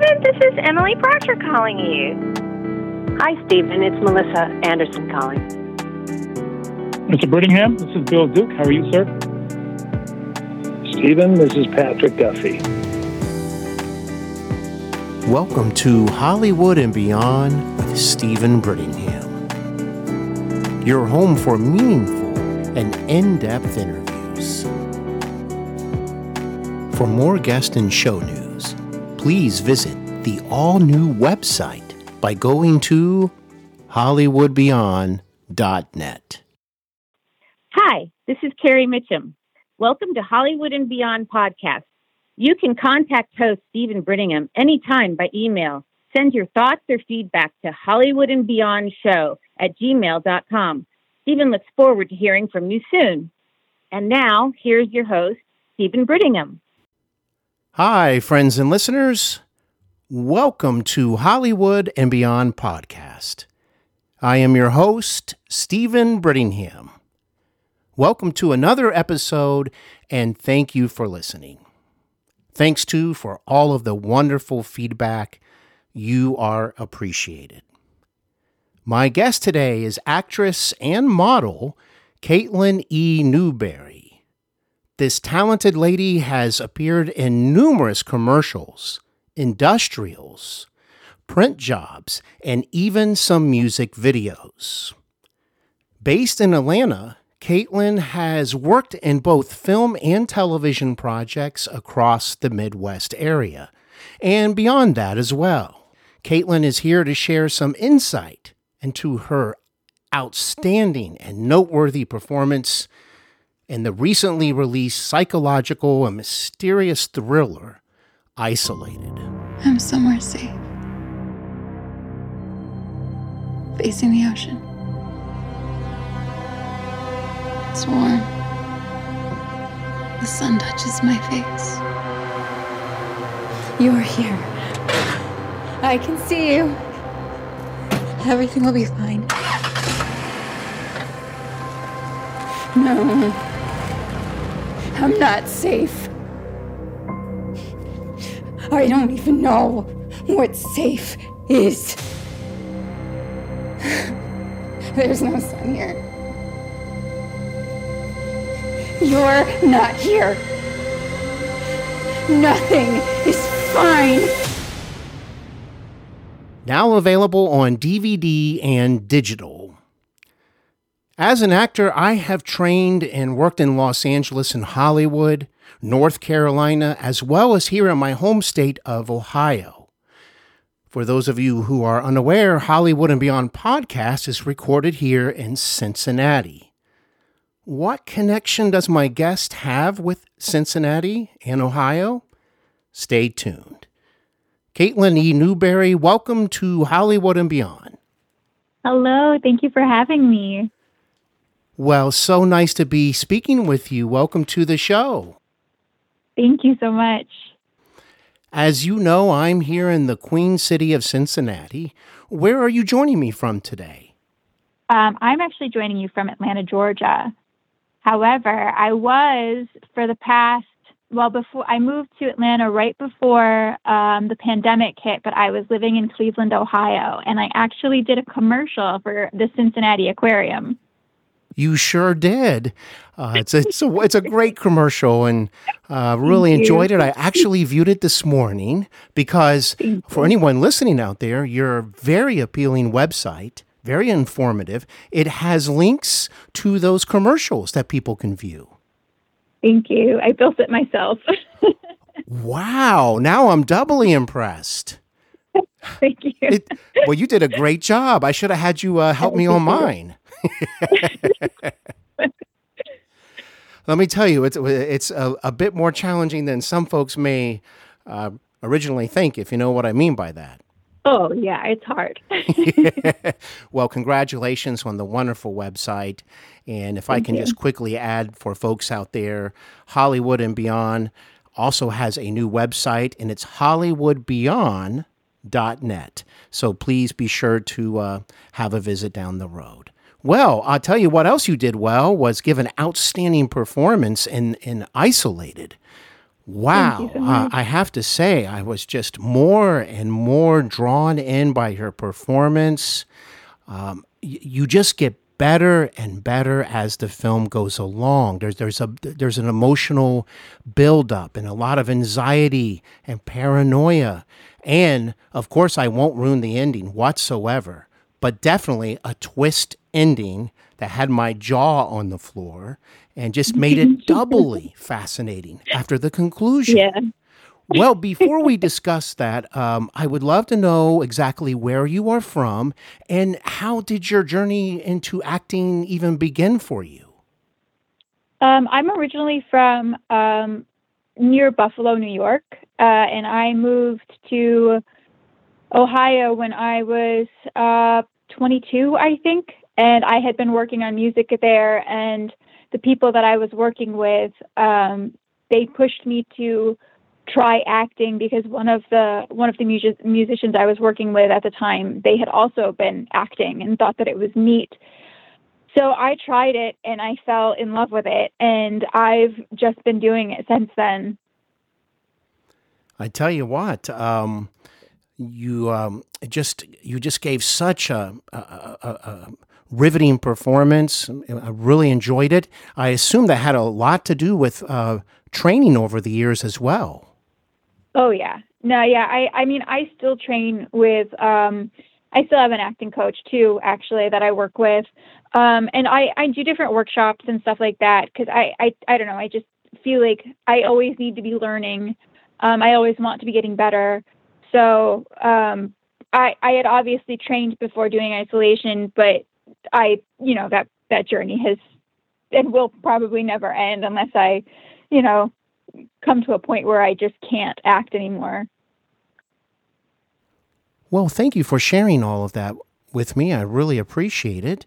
Steven. This is Emily Procter calling you. Hi, Steven. It's Melissa Anderson calling. Mr. Brittingham, this is Bill Duke. How are you, sir? Steven, this is Patrick Duffy. Welcome to Hollywood and Beyond with Steven Brittingham. Your home for meaningful and in depth interviews. For more guest and show news, please visit the all new website by going to HollywoodBeyond.net. Hi, this is Carrie Mitchum. Welcome to Hollywood and Beyond podcast. You can contact host Steven Brittingham anytime by email. Send your thoughts or feedback to Hollywood and Beyond Show at gmail.com. Steven looks forward to hearing from you soon. And now, here's your host, Steven Brittingham. Hi, friends and listeners. Welcome to Hollywood and Beyond podcast. I am your host, Steven Brittingham. Welcome to another episode, and thank you for listening. Thanks to for all of the wonderful feedback. You are appreciated. My guest today is actress and model KateLynn E. Newberry. This talented lady has appeared in numerous commercials, industrials, print jobs, and even some music videos. Based in Atlanta, KateLynn has worked in both film and television projects across the Midwest area, and beyond that as well. KateLynn is here to share some insight into her outstanding and noteworthy performance in the recently released psychological and mysterious thriller, Isolated. I'm somewhere safe. Facing the ocean. It's warm. The sun touches my face. You are here. I can see you. Everything will be fine. No. I'm not safe. I don't even know what safe is. There's no sun here. You're not here. Nothing is fine. Now available on DVD and digital. As an actor, I have trained and worked in Los Angeles and Hollywood, North Carolina, as well as here in my home state of Ohio. For those of you who are unaware, Hollywood and Beyond podcast is recorded here in Cincinnati. What connection does my guest have with Cincinnati and Ohio? Stay tuned. KateLynn E. Newberry, welcome to Hollywood and Beyond. Hello, thank you for having me. Well, so nice to be speaking with you. Welcome to the show. Thank you so much. As you know, I'm here in the Queen City of Cincinnati. Where are you joining me from today? Um, I'm actually joining you from Atlanta, Georgia. However, I was for the past, well, before I moved to Atlanta right before um, the pandemic hit, but I was living in Cleveland, Ohio, and I actually did a commercial for the Cincinnati Aquarium. You sure did. Uh, it's a, it's a it's a great commercial, and uh, really Thank enjoyed you. it. I actually viewed it this morning because for anyone listening out there, your very appealing website, very informative. It has links to those commercials that people can view. Thank you. I built it myself. Wow! Now I'm doubly impressed. Thank you. It, well, you did a great job. I should have had you uh, help me on mine. Let me tell you, it's it's a, a bit more challenging than some folks may uh, originally think. If you know what I mean by that. oh, yeah, it's hard. well, congratulations on the wonderful website. And if I can you. just quickly add for folks out there, Hollywood and Beyond also has a new website, and it's hollywoodbeyond.net. So please be sure to uh, have a visit down the road. Well, I'll tell you what else you did well was give an outstanding performance in, in Isolated. Wow. so uh. I have to say, I was just more and more drawn in by her performance. Um, y- you just get better and better as the film goes along. There's there's a there's an emotional buildup and a lot of anxiety and paranoia, and of course, I won't ruin the ending whatsoever. But definitely a twist ending that had my jaw on the floor and just made it doubly fascinating after the conclusion. Yeah. Well, before we discuss that, um, I would love to know exactly where you are from and how did your journey into acting even begin for you? Um, I'm originally from um, near Buffalo, New York, uh, and I moved to Ohio when I was uh, 22, I think. And I had been working on music there, and the people that I was working with, um, they pushed me to try acting because one of the one of the music, musicians I was working with at the time, they had also been acting and thought that it was neat. So I tried it and I fell in love with it, and I've just been doing it since then. I tell you what, um, you um, just you just gave such a, a, a, a riveting performance. I really enjoyed it. I assume that had a lot to do with uh, training over the years as well. Oh yeah, no, yeah. I I mean, I still train with. Um, I still have an acting coach too, actually, that I work with, um, and I I do different workshops and stuff like that because I, I I don't know. I just feel like I always need to be learning. Um, I always want to be getting better. So um, I I had obviously trained before doing isolation, but I you know that that journey has and will probably never end unless I, you know, come to a point where I just can't act anymore. Well, thank you for sharing all of that with me. I really appreciate it.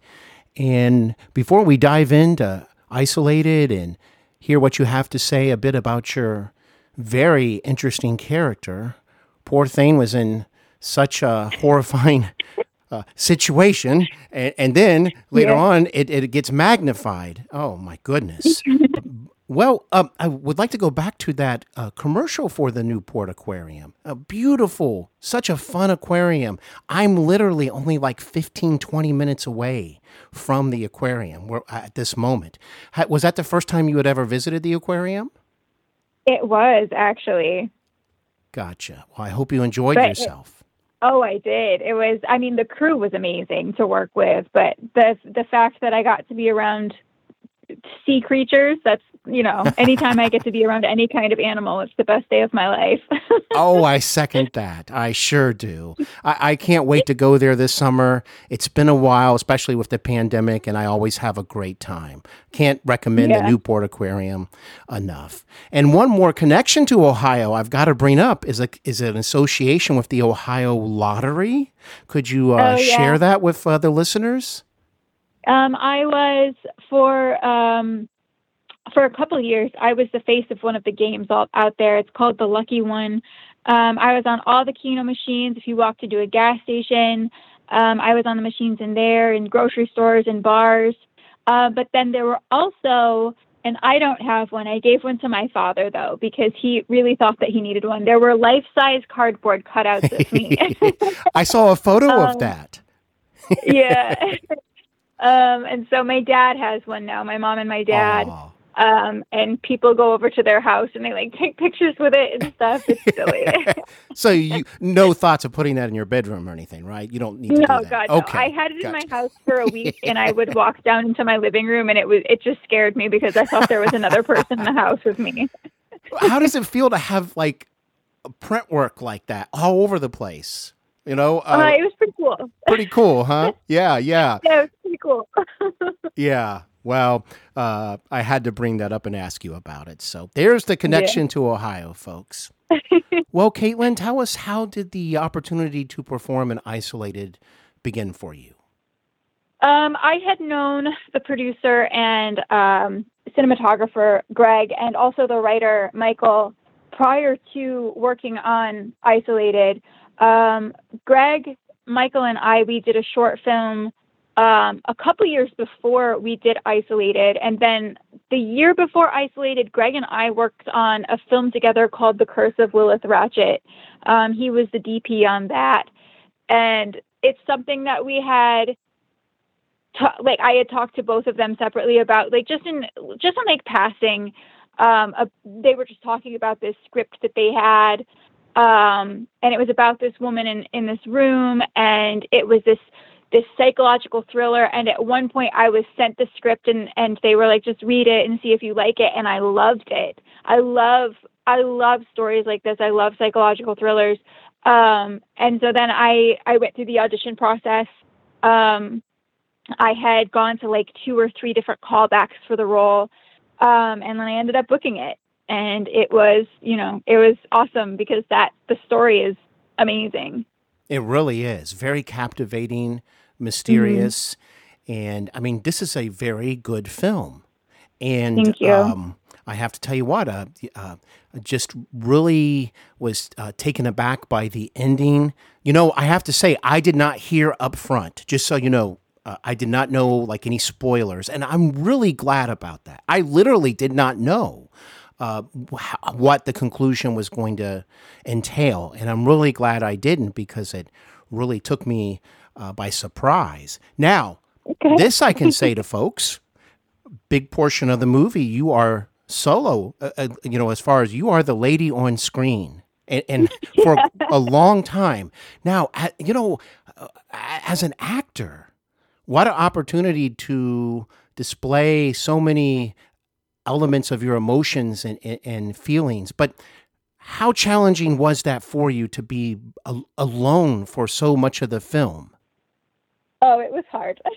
And before we dive into Isolated and hear what you have to say a bit about your very interesting character, poor Thane was in such a horrifying uh, situation. And, and then later Yeah. on, it, it gets magnified. Oh, my goodness. Well, um, I would like to go back to that uh, commercial for the Newport Aquarium. A beautiful, such a fun aquarium. I'm literally only like 15, 20 minutes away from the aquarium where, at this moment. Was that the first time you had ever visited the aquarium? It was actually. Gotcha. Well, I hope you enjoyed But it- yourself. Oh, I did. It was. I mean, the crew was amazing to work with, but the the fact that I got to be around sea creatures. That's you know, anytime I get to be around any kind of animal, it's the best day of my life. oh, I second that. I sure do. I, I can't wait to go there this summer. It's been a while, especially with the pandemic, and I always have a great time. Can't recommend the Newport Aquarium enough. And one more connection to Ohio I've got to bring up is a is an association with the Ohio Lottery. Could you uh, Oh, yeah. share that with uh, the listeners? Um, I was for um, for a couple of years. I was the face of one of the games all, out there. It's called the Lucky One. Um, I was on all the Keno machines. If you walk to do a gas station, um, I was on the machines in there, in grocery stores and bars. Uh, but then there were also, and I don't have one. I gave one to my father though because he really thought that he needed one. There were life-size cardboard cutouts of me. I saw a photo of Um, that. yeah. um, and so my dad has one now, my mom and my dad. Aw. Um, and people go over to their house and they like take pictures with it and stuff. It's silly. so you no thoughts of putting that in your bedroom or anything, right? You don't need to do no, that. God, no. okay. I had it in my house for a week and I would walk down into my living room and it was it just scared me because I thought there was another person in the house with me. How does it feel to have like print work like that all over the place? You know, Uh, uh, it was pretty cool. pretty cool, huh? Yeah, yeah, Yeah, it was pretty cool. yeah. Well, uh, I had to bring that up and ask you about it. So there's the connection to Ohio, folks. well, KateLynn, tell us how did the opportunity to perform in Isolated begin for you? Um, I had known the producer and um, cinematographer Greg, and also the writer Michael, prior to working on Isolated. Um, Greg, Michael, and I we did a short film um, a couple years before we did Isolated. And then the year before Isolated, Greg and I worked on a film together called The Curse of Lilith Ratchet. Um, he was the DP on that. And it's something that we had. Like I had talked to both of them separately about, like just in just on like passing, um, a, they were just talking about this script that they had, um, and it was about this woman in in this room, and it was this this psychological thriller. And at one point, I was sent the script, and and they were like, just read it and see if you like it. And I loved it. I love I love stories like this. I love psychological thrillers. Um, and so then I I went through the audition process. Um, I had gone to like two or three different callbacks for the role, um, and then I ended up booking it. And it was, you know, it was awesome because that the story is amazing. It really is very captivating, mysterious, and I mean, this is a very good film. And Thank you. Um, I have to tell you what, uh, uh, just really was uh, taken aback by the ending. You know, I have to say, I did not hear up front, just so you know, uh, I did not know like any spoilers. And I'm really glad about that. I literally did not know uh, wh- what the conclusion was going to entail. And I'm really glad I didn't because it really took me uh, by surprise. Now, Okay. this I can say to folks big portion of the movie, you are solo, uh, uh, you know, as far as you are the lady on screen. And, and for a long time. Now, you know, uh, as an actor, what an opportunity to display so many elements of your emotions and, and, and feelings. But how challenging was that for you to be alone for so much of the film? Oh, it was hard.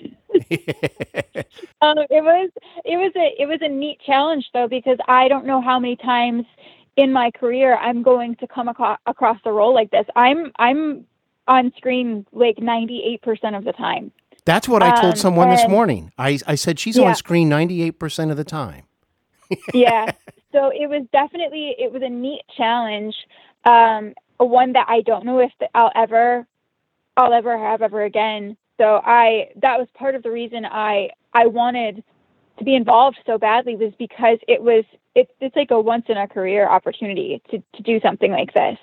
um, it was it was a it was a neat challenge though because I don't know how many times in my career I'm going to come aco- across a role like this. I'm I'm on screen like 98% of the time. That's what I told Um, someone this morning. I, I said she's Yeah. on screen 98% of the time. yeah. So it was definitely it was a neat challenge, um, one that I don't know if I'll ever I'll ever have ever again. So I that was part of the reason I I wanted to be involved so badly was because it was it's it's like a once in a career opportunity to to do something like this.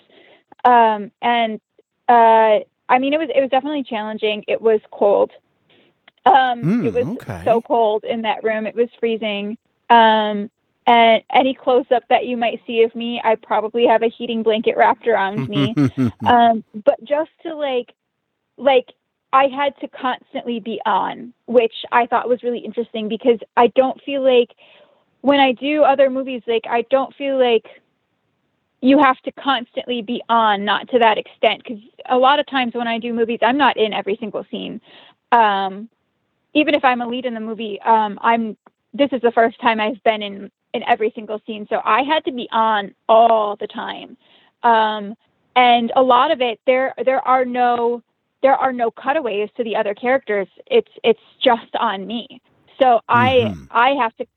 Um, and uh, I mean it was it was definitely challenging. It was cold. Um, Hmm, it was okay. so cold in that room. It was freezing. Um, and any close up that you might see of me, I probably have a heating blanket wrapped around me. um, but just to like, like I had to constantly be on, which I thought was really interesting because I don't feel like when I do other movies, like I don't feel like you have to constantly be on, not to that extent. Because a lot of times when I do movies, I'm not in every single scene. Um, even if I'm a lead in the movie, um, I'm. This is the first time I've been in in every single scene, so I had to be on all the time. Um, and a lot of it, there there are no there are no cutaways to the other characters. It's it's just on me. So I Mhm. I have to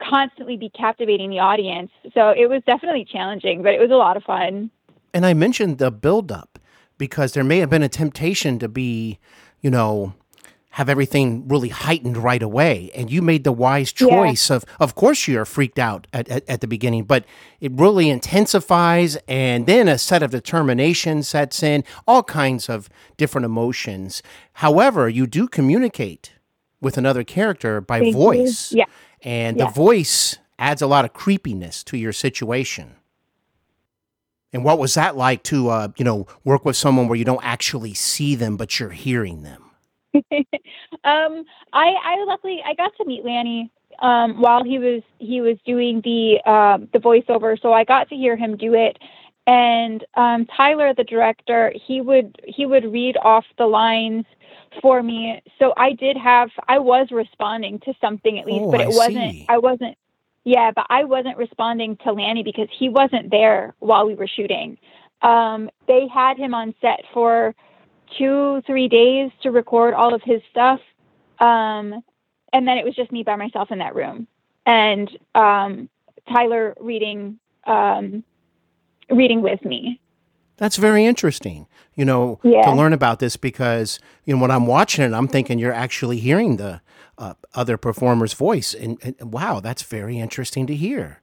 constantly be captivating the audience. So it was definitely challenging, but it was a lot of fun. And I mentioned the buildup because there may have been a temptation to be, you know, have everything really heightened right away. And you made the wise Yeah. choice of, of course, you're freaked out at, at, at the beginning, but it really intensifies. And then a set of determination sets in, all kinds of different emotions. However, you do communicate with another character by Thank you. voice. Yeah. And Yeah. the voice adds a lot of creepiness to your situation. And what was that like to, uh, you know, work with someone where you don't actually see them, but you're hearing them? Um, I, I luckily I got to meet Lanny um, while he was he was doing the um, the voiceover, so I got to hear him do it. And um, Tyler, the director, he would he would read off the lines for me. So I did have I was responding to something at least, Oh, but it I wasn't see. I wasn't yeah, but I wasn't responding to Lanny because he wasn't there while we were shooting. Um, they had him on set for two, three days to record all of his stuff. Um, and then it was just me by myself in that room. And um, Tyler reading um, reading with me. That's very interesting, you know, Yeah. to learn about this because, you know, when I'm watching it, I'm thinking you're actually hearing the uh, other performer's voice. And, and wow, that's very interesting to hear.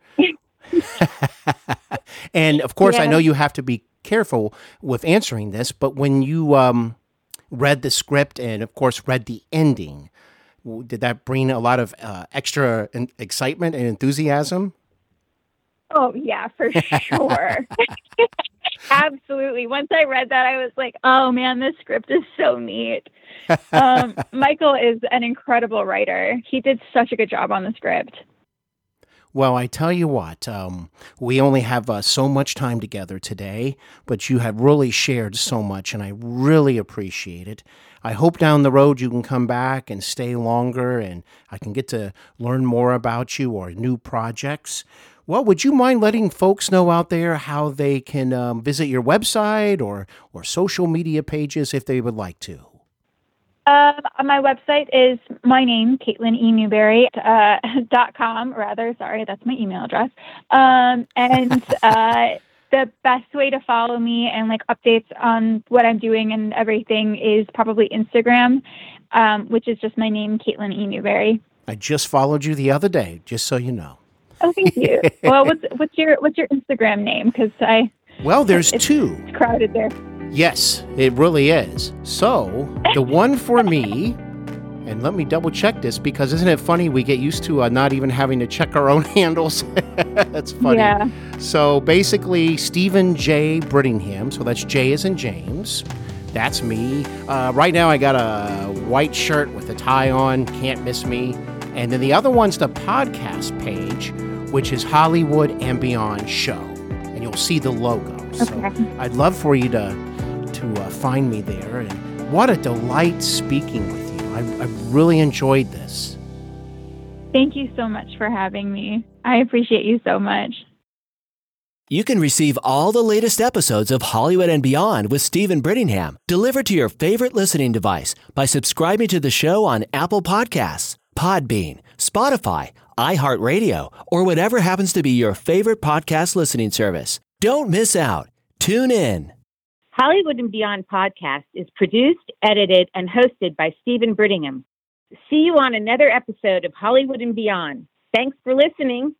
and of course, I know you have to be careful with answering this, but when you um, read the script and, of course, read the ending, did that bring a lot of uh, extra en- excitement and enthusiasm? Oh yeah, for sure. Absolutely. Once I read that, I was like, "Oh man, this script is so neat." Um, Michael is an incredible writer. He did such a good job on the script. Well, I tell you what, um, we only have uh, so much time together today, but you have really shared so much, and I really appreciate it. I hope down the road you can come back and stay longer, and I can get to learn more about you or new projects. Well, would you mind letting folks know out there how they can um, visit your website or, or social media pages if they would like to? Um, my website is my name, KateLynn E. Newberry, uh, dot com, rather. Sorry, that's my email address. Um, and uh, the best way to follow me and like updates on what I'm doing and everything is probably Instagram, um, which is just my name, KateLynn E. Newberry. I just followed you the other day, just so you know. Oh, thank you. well, what's what's your what's your Instagram name? Because I Well, there's two. it's crowded there. Yes, it really is. So, the one for me, and let me double check this because isn't it funny? We get used to uh, not even having to check our own handles. that's funny. Yeah. So, basically, Steven J. Brittingham. So, that's J as in James. That's me. Uh, right now, I got a white shirt with a tie on. Can't miss me. And then the other one's the podcast page, which is Hollywood and Beyond Show. And you'll see the logo. So, Okay. I'd love for you to to uh, find me there. And what a delight speaking with you. I, I really enjoyed this. Thank you so much for having me. I appreciate you so much. You can receive all the latest episodes of Hollywood and Beyond with Steven Brittingham delivered to your favorite listening device by subscribing to the show on Apple Podcasts, Podbean, Spotify, iHeartRadio, or whatever happens to be your favorite podcast listening service. Don't miss out. Tune in. Hollywood and Beyond podcast is produced, edited, and hosted by Steven Brittingham. See you on another episode of Hollywood and Beyond. Thanks for listening.